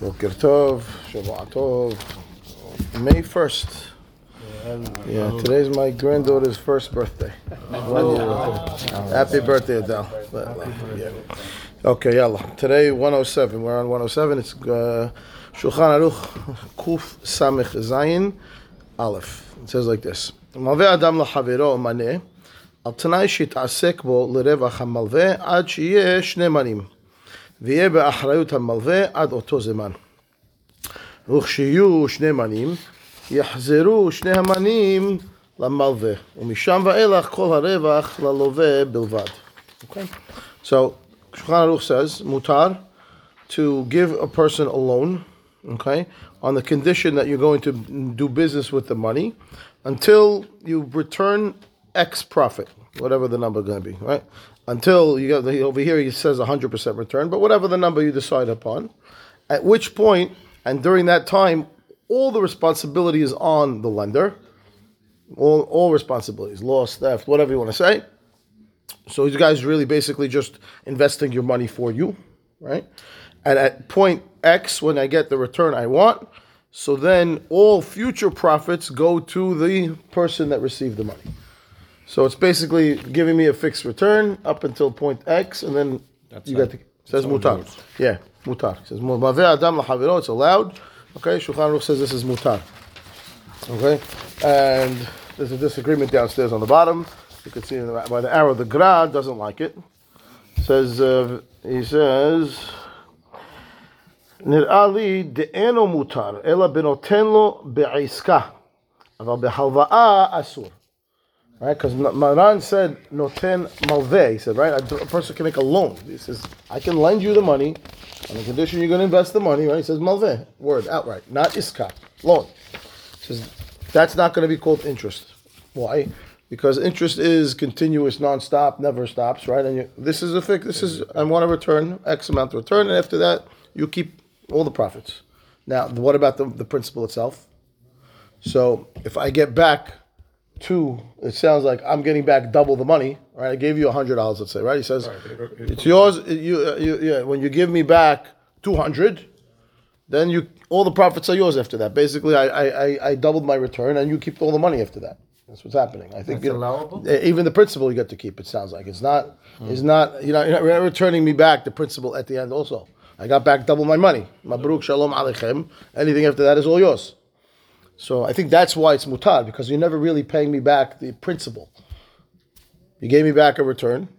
Boker Tov, Shabbat Tov. May 1st. Yeah, today's my granddaughter's first birthday. One year old. Happy birthday, Adele. Yeah. Okay, yalla. Today, 107. We're on 107. It's uh, Shulchan Aruch Kuf Samech Zayin Aleph. It says like this. מלווה אדם לחברו מנה, על תנאי שיתעסק בו לרווח המלווה עד שיהיה שני מנים, ויהיה באחריות המלווה עד אותו זמן. וכשיהיו שני מנים, יחזרו שני המנים למלווה, ומשם ואילך כל הרווח ללווה בלבד. Okay? So, Shulchan Aruch says, mutar, to give a person a loan, okay, on the condition that you're going to do business with the money until you return X profit, whatever the number is going to be, right? Until you get over here, he says 100% return, but whatever the number you decide upon, at which point, and during that time, all the responsibility is on the lender, all, all responsibilities, loss, theft, whatever you want to say. So these guys really basically just investing your money for you, right? And at point X, when I get the return I want, so then all future profits go to the person that received the money. So it's basically giving me a fixed return up until point X, and then you got the says mutar. Yeah, mutar. It says "Maveh adam lahaviro. It's allowed. Okay, Shulchan Aruch says this is mutar. Okay, and there's a disagreement downstairs on the bottom. You can see by the arrow, the Gra doesn't like it. Says uh, he says. נראה לי דאינו מותר, אלא בנותן לו בעסקה, אבל בהלוואה אסור. Right? Because Maran said noten malve. He said, right, a, person can make a loan. He says, I can lend you the money on the condition you're going to invest the money. Right? He says malve, word outright, not iska, loan. He says that's not going to be called interest. Why? Because interest is continuous, non-stop, never stops, right? And you, this is a fix. This is I want to return X amount to return, and after that, you keep all the profits. Now, what about the, the principal itself? So if I get back two, it sounds like I'm getting back double the money, right? I gave you hundred dollars, let's say, right? He says it's yours. You, uh, you, yeah. When you give me back two hundred, then you all the profits are yours after that. Basically, I, I, I, I doubled my return, and you keep all the money after that. That's what's happening. I think That's you know, allowable? even the principal you get to keep. It sounds like it's not. It's not. You know, you're you're not returning me back the principal at the end. Also, I got back double my money. Mabruk shalom aleichem. Anything after that is all yours. So I think that's why it's mutar because you're never really paying me back the principal. You gave me back a return.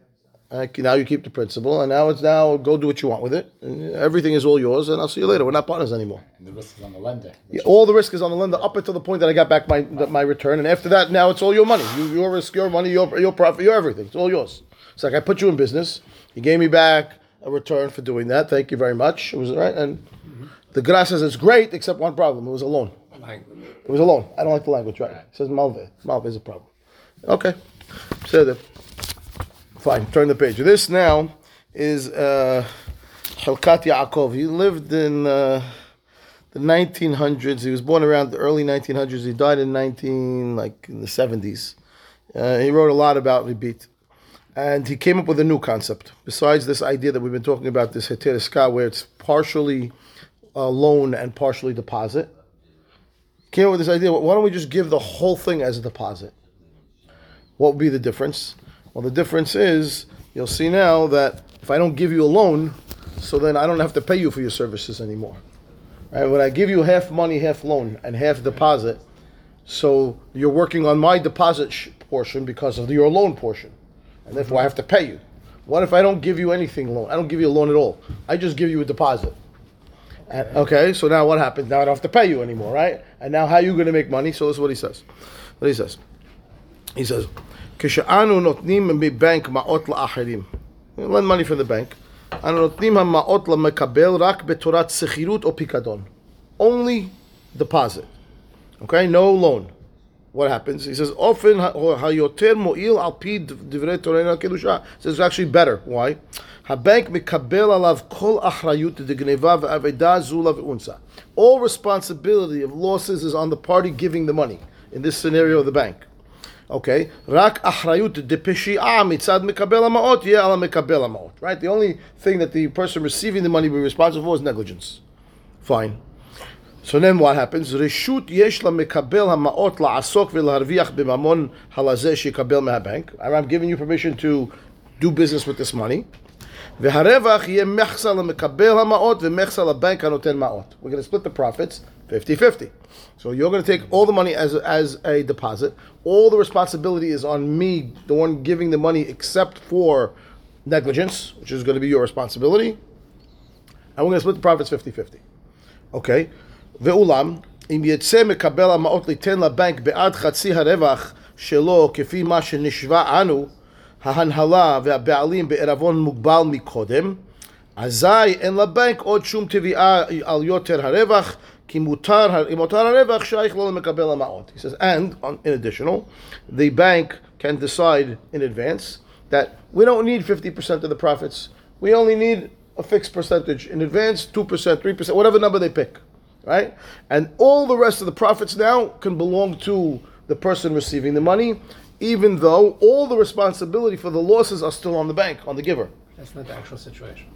Now you keep the principal, and now it's now go do what you want with it. And everything is all yours, and I'll see you later. We're not partners anymore. And the risk is on the lender. Yeah, all the risk is on the lender up until the point that I got back my my return, and after that, now it's all your money. You, your risk, your money, your your profit, your everything. It's all yours. It's like I put you in business. You gave me back a return for doing that. Thank you very much. It was right, and mm-hmm. the Gra says it's great, except one problem. It was a loan. It was a loan. I don't like the language, right? It says Malve. Malve is a problem. Okay. So the fine. Turn the page. This now is uh, Chelkat Yaakov. He lived in uh, the 1900s. He was born around the early 1900s. He died in 19 like in the 70s. Uh, he wrote a lot about Ribit. And he came up with a new concept. Besides this idea that we've been talking about, this heter iska where it's partially uh, loan and partially deposit came up with this idea. Why don't we just give the whole thing as a deposit? What would be the difference? Well, the difference is you'll see now that if I don't give you a loan, so then I don't have to pay you for your services anymore. Right? When I give you half money, half loan, and half deposit, so you're working on my deposit sh- portion because of your loan portion, and therefore I have to pay you. What if I don't give you anything loan? I don't give you a loan at all. I just give you a deposit. And, okay, so now what happens? Now I don't have to pay you anymore, right? And now how are you going to make money? So this is what he says. What he says. He says, כשאנו נותנים מבנק מעות לאחרים, lend money from the bank, אנו נותנים המעות למקבל רק בתורת שכירות או פיקדון. Only deposit. Okay, no loan. what happens? He says, often hayoter mo'il al pid divrei torah kedusha. Says it's actually better. Why? Habank mikabel alav kol achrayut degneva ve'aveda zulav unsa. All responsibility of losses is on the party giving the money. In this scenario, the bank. Okay, rak achrayut depeshi'a mitzad mikabel ha'maot yeh ala mikabel ha'maot. Right. The only thing that the person receiving the money will be responsible for is negligence. Fine. So then what happens? רשות יש למקבל המעות לעסוק ולהרוויח בממון הלזה שיקבל מהבנk. I'm giving you permission to do business with this money. והרווח יהיה מחסה למקבל המעות ומחסה לבנק הנותן מעות. We're going to split the profits 50-50. So you're going to take all the money as, as a deposit. All the responsibility is on me, the one giving the money, except for negligence, which is going to be your responsibility. And we're going to split the profits 50-50. אוקיי? ואולם, אם יצא מקבל המעות ליתן לבנק בעד חצי הרווח שלו כפי מה שנשבע אנו, ההנהלה והבעלים בעירבון מוגבל מקודם, אזי אין לבנק עוד שום תביעה על יותר הרווח, כי מותר, אם מותר הרווח שייך לו למקבל המעות. He says, and, on, in additional, the bank can decide in advance that we don't need 50% of the profits. We only need a fixed percentage in advance, 2%, 3%, whatever number they pick, right? And all the rest of the profits now can belong to the person receiving the money, even though all the responsibility for the losses are still on the bank, on the giver. That's not the actual situation.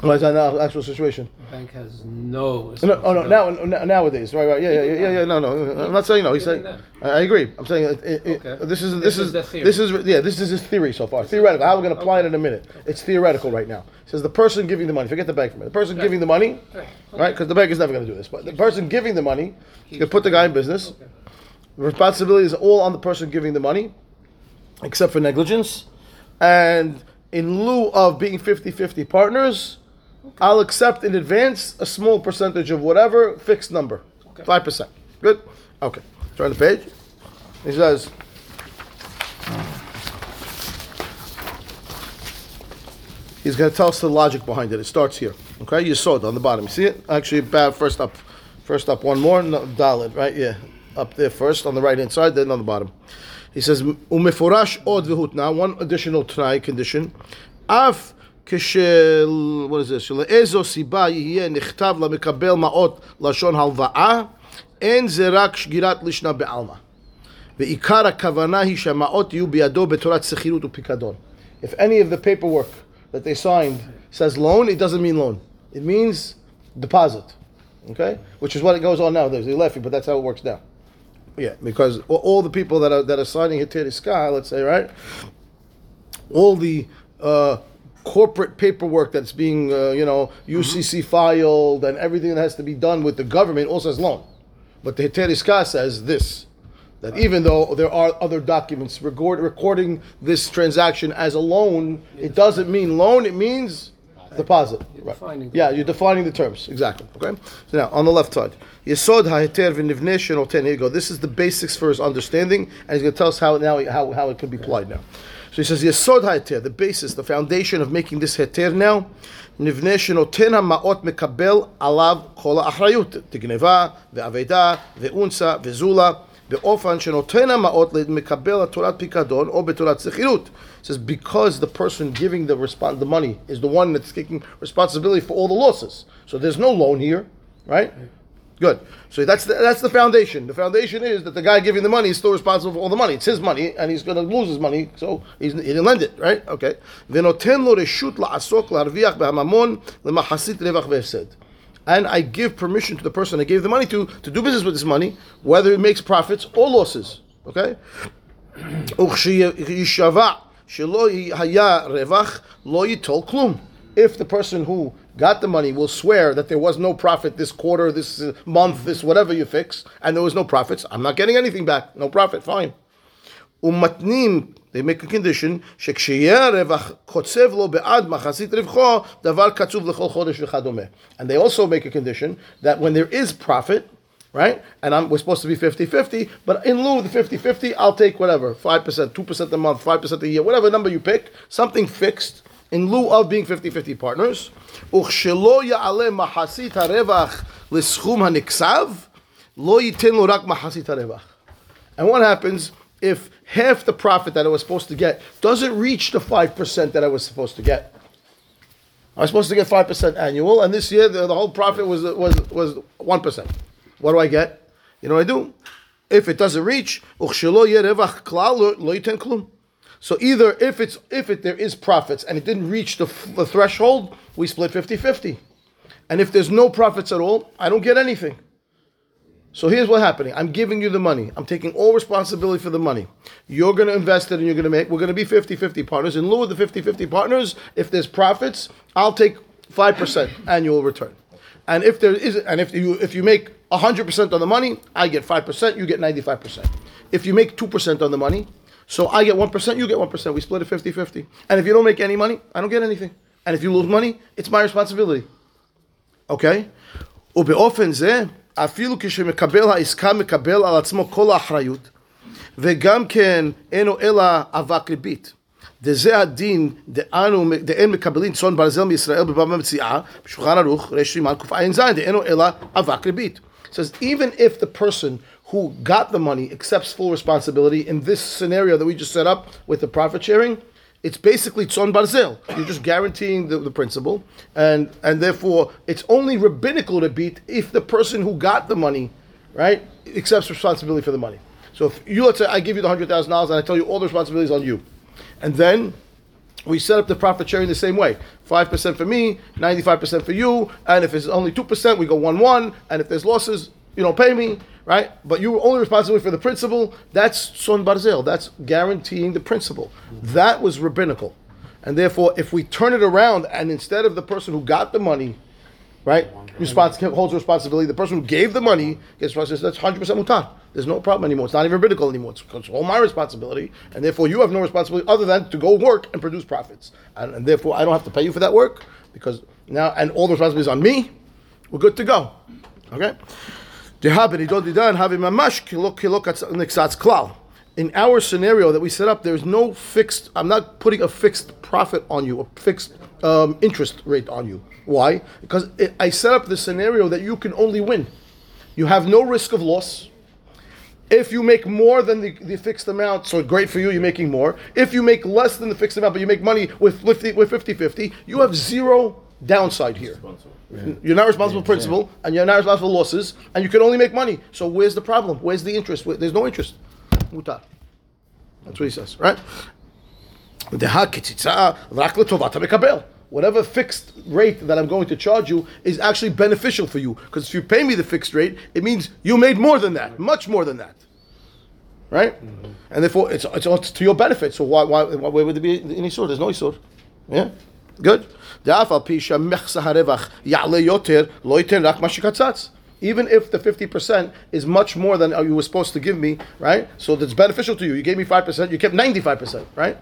That not the actual situation? The bank has no. No, oh no, now, now nowadays, right, right, yeah, yeah, yeah, yeah, yeah, no, no, I'm not saying no. He's saying, I agree. I'm saying it, it, Okay. this is This this is is this is yeah, this is his theory so far. Theoretical. How we're going to apply it in a minute. It's theoretical right now. It says the person giving the money. Forget the bank for a minute. The person giving the money, Right. right? Because the bank is never going to do this. But the person giving the money, you can put the guy in business. Okay. The responsibility is all on the person giving the money, except for negligence. And in lieu of being 50-50 partners, I'll accept in advance a small percentage of whatever fixed number, Okay. five percent. Good. Okay. Turn the page. He says. He's going to tell us the logic behind it. It starts here. Okay, you saw it on the bottom. You see it? Actually, bad. First up, first up. One more. No, Dalit, right? Yeah, up there first on the right hand side, then on the bottom. He says, "Umefurash od v'hut." Now, one additional try condition. Af כשל, what is this? שלאיזו סיבה יהיה נכתב למקבל מעות לשון הלוואה, אין זה רק שגירת לישנה בעלמא. ועיקר הכוונה היא שהמעות יהיו בידו בתורת שכירות ופיקדון. If any of the paperwork that they signed says loan, it doesn't mean loan. It means deposit. Okay? Which is what it goes on now. They're laughing, but that's how it works now. Yeah, because all- all the people that are that are signing Hitir Sky, let's say, right? All the uh, corporate paperwork that's being, uh, you know, UCC filed and everything that has to be done with the government all says loan. But the Heter Iska says this that even though there are other documents record, recording this transaction as a loan, it doesn't mean loan, it means deposit. You're Right. defining Yeah, you're defining the terms. Exactly. Okay? So now, on the left side, Yesod ha'heter v'nivneh shenoten. Here you go. This is the basics for his understanding, and he's going to tell us how now how, how it could be applied now. So he says, Yesod ha'heter, the basis, the foundation of making this heter now, נבנה שנותן המעות מקבל עליו כל האחריות, תגנבה ואבדה ואונסה וזולה, באופן שנותן המעות מקבל התורת פיקדון או בתורת שכירות. It says because the person giving the respon the money is the one that's taking responsibility for all the losses. So there's no loan here, right? Good. So that's the, that's the foundation. The foundation is that the guy giving the money is still responsible for all the money. It's his money, and he's going to lose his money, so he didn't lend it, right? Okay. And I give permission to the person I gave the money to to do business with this money, whether it makes profits or losses. Okay. If the person who got the money will swear that there was no profit this quarter, this uh, month, this mm-hmm. whatever you fix, and there was no profits, I'm not getting anything back. No profit, fine. Umatnim, they make a condition, And they also make a condition that when there is profit, right? And I'm, we're supposed to be 50 50, but in lieu of the 50 50, I'll take whatever 5%, 2% a month, 5% a year, whatever number you pick, something fixed in lieu of being 50-50 partners, וכשלא יעלה מחצית הרווח לסכום הנקצב, לא ייתן לו רק מחצית הרווח. And what happens if half the profit that I was supposed to get doesn't reach the 5% that I was supposed to get? I was supposed to get 5% annual, and this year the, the whole profit was, was, was 1%. What do I get? You know what I do? If it doesn't reach, וכשלא יהיה רווח כלל, לא- לא ייתן כלום. So either if it's if it there is profits and it didn't reach the, the threshold, we split 50-50. And if there's no profits at all, I don't get anything. So here's what's happening. I'm giving you the money. I'm taking all responsibility for the money. You're going to invest it and you're going to make, we're going to be 50 50 partners. In lieu of the 50 50 partners, if there's profits, I'll take 5% annual return. And if there is, and if you if you make 100% on the money, I get 5%, you get 95%. If you make 2% on the money, so I get 1%, you get 1%. We split it 50 50. And if you don't make any money, I don't get anything. And if you lose money, it's my responsibility. אוקיי? ובאופן זה, אפילו כשמקבל העסקה מקבל על עצמו כל האחריות, וגם כן אינו אלא אבק ריבית. דזה הדין דאנו, דאין מקבלים צאן ברזל מישראל בבבא מציאה, בשולחן ערוך, רש סימן קע"ז, דאינו אלא אבק ריבית. It says, even if the person who got the money accepts full responsibility in this scenario that we just set up with the profit sharing, it's basically tzon barzel. You're just guaranteeing the, the principle, and and therefore it's only rabbinical to beat if the person who got the money, right, accepts responsibility for the money. So if you let's say I give you the hundred thousand dollars and I tell you all the responsibilities on you, and then we set up the profit sharing the same way. Five percent for me, ninety-five percent for you, and if it's only two percent, we go one-one, and if there's losses, you don't pay me, right? But you're only responsible for the principle. That's tzon barzel. That's guaranteeing the principle. That was rabbinical, and therefore, if we turn it around and instead of the person who got the money, right, respons- holds responsibility, the person who gave the money gets responsibility. That's hundred percent mutar. There's no problem anymore. It's not even rabbinical anymore. It's, it's all my responsibility, and therefore you have no responsibility other than to go work and produce profits, and, and therefore I don't have to pay you for that work because now and all the responsibility is on me. We're good to go. Okay. In our scenario that we set up, there's no fixed. I'm not putting a fixed profit on you, a fixed um, interest rate on you. Why? Because it, I set up the scenario that you can only win. You have no risk of loss. If you make more than the, the fixed amount, so great for you, you're making more. If you make less than the fixed amount, but you make money with 50, with 50-50, you have zero downside here. You're not responsible for principal, and you're not responsible for losses, and you can only make money. So where's the problem? Where's the interest? Where- There's no interest. Mutar. That's what he says, right? Whatever fixed rate that I'm going to charge you is actually beneficial for you. Because if you pay me the fixed rate, it means you made more than that, much more than that. Right? Mm-hmm. And therefore, it's, it's, it's to your benefit. So why, why, why would there be any sort? There's no sort. Yeah? Good. Even if the 50% is much more than you were supposed to give me, right? So that's beneficial to you. You gave me 5%, you kept 95%, right?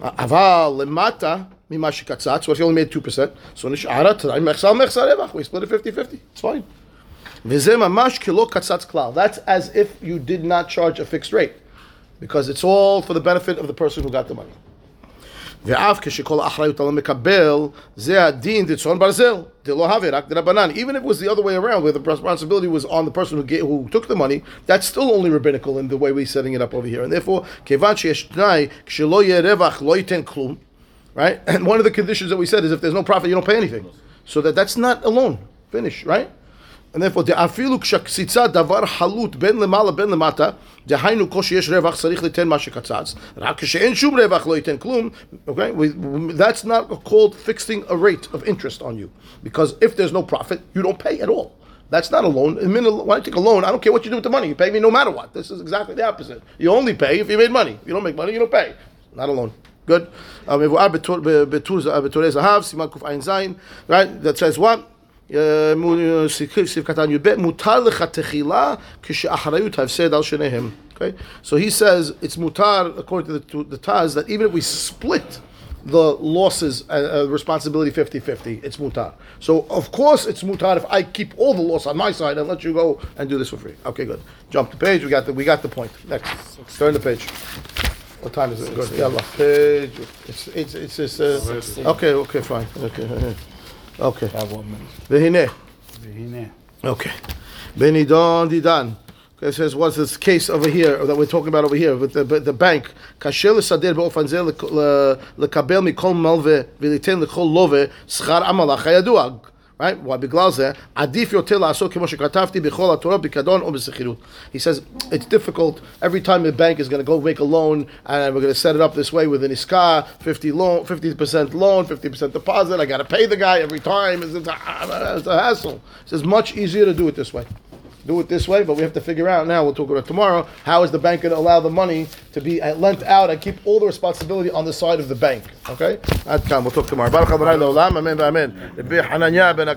Aval lemata mimashikatzatz, what if you only made 2%? So nish'ara tadai mechsal. We split it 50-50. It's fine. That's as if you did not charge a fixed rate, because it's all for the benefit of the person who got the money. ואף כשכל האחריות על המקבל, זה הדין דצאן ברזל, דלא הווה רק דרבנן. Even if it was the other way around, where the responsibility was on the person who, gave, who took the money, that's still only rabbinical in the way we're setting it up over here. And therefore, כיוון שיש תנאי, כשלא יהיה רווח, לא ייתן כלום, right? And one of the conditions that we said is if there's no profit, you don't pay anything. So that that's not a loan. Finish, right? And therefore, דאפילו כשקציצה דבר חלוט בין למעלה בין למטה, דהיינו כל שיש רווח צריך ליתן מה שקצץ, רק כשאין שום רווח לא ייתן כלום, okay? We, that's not called fixing a rate of interest on you. Because if there's no profit, you don't pay at all. That's not a loan. I mean, when I take a loan, I don't care what you do with the money. You pay me no matter what. This is exactly the opposite. You only pay if you made money. If you don't make money, you don't pay. Not a loan. Good. Uh, מבואר בטור- ב- בטור- בטורי זהב, סימן קע"ז, right? That says what? Uh, uh, okay? So he says it's mutar according to the, to the Taz that even if we split the losses and uh, responsibility 50-50 it's mutar. So of course it's mutar if i keep all the loss on my side and let you go and do this for free. Okay good. Jump the page we got the we got the point. Next. Turn the page. What time is it? Good. Yeah page. It's it's it's uh, okay okay fine. Okay. Okay. have one minute. והנה. והנה. Okay. בנידון דידן. Okay, it says, what's this case over here that we're talking about over here with the, the bank? קשה לסדר באופן זה לק- ל- לקבל מכל מלווה וליתן לכל לווה שכר המלאך הידוע. Right? Why? Biglaze, adif yotil aso kimosh katafti bichol haTorah bikadon o b'sechirut. He says it's difficult. Every time the bank is going to go make a loan, and we're going to set it up this way with an iskar, 50 loan, 50% loan, 50% deposit. I got to pay the guy every time. It's, it's, a, it's a hassle. It's much easier to do it this way do it this way, but we have to figure out now, we'll talk about tomorrow, how is the bank going to allow the money to be uh, lent out and keep all the responsibility on the side of the bank. Okay? We'll talk tomorrow.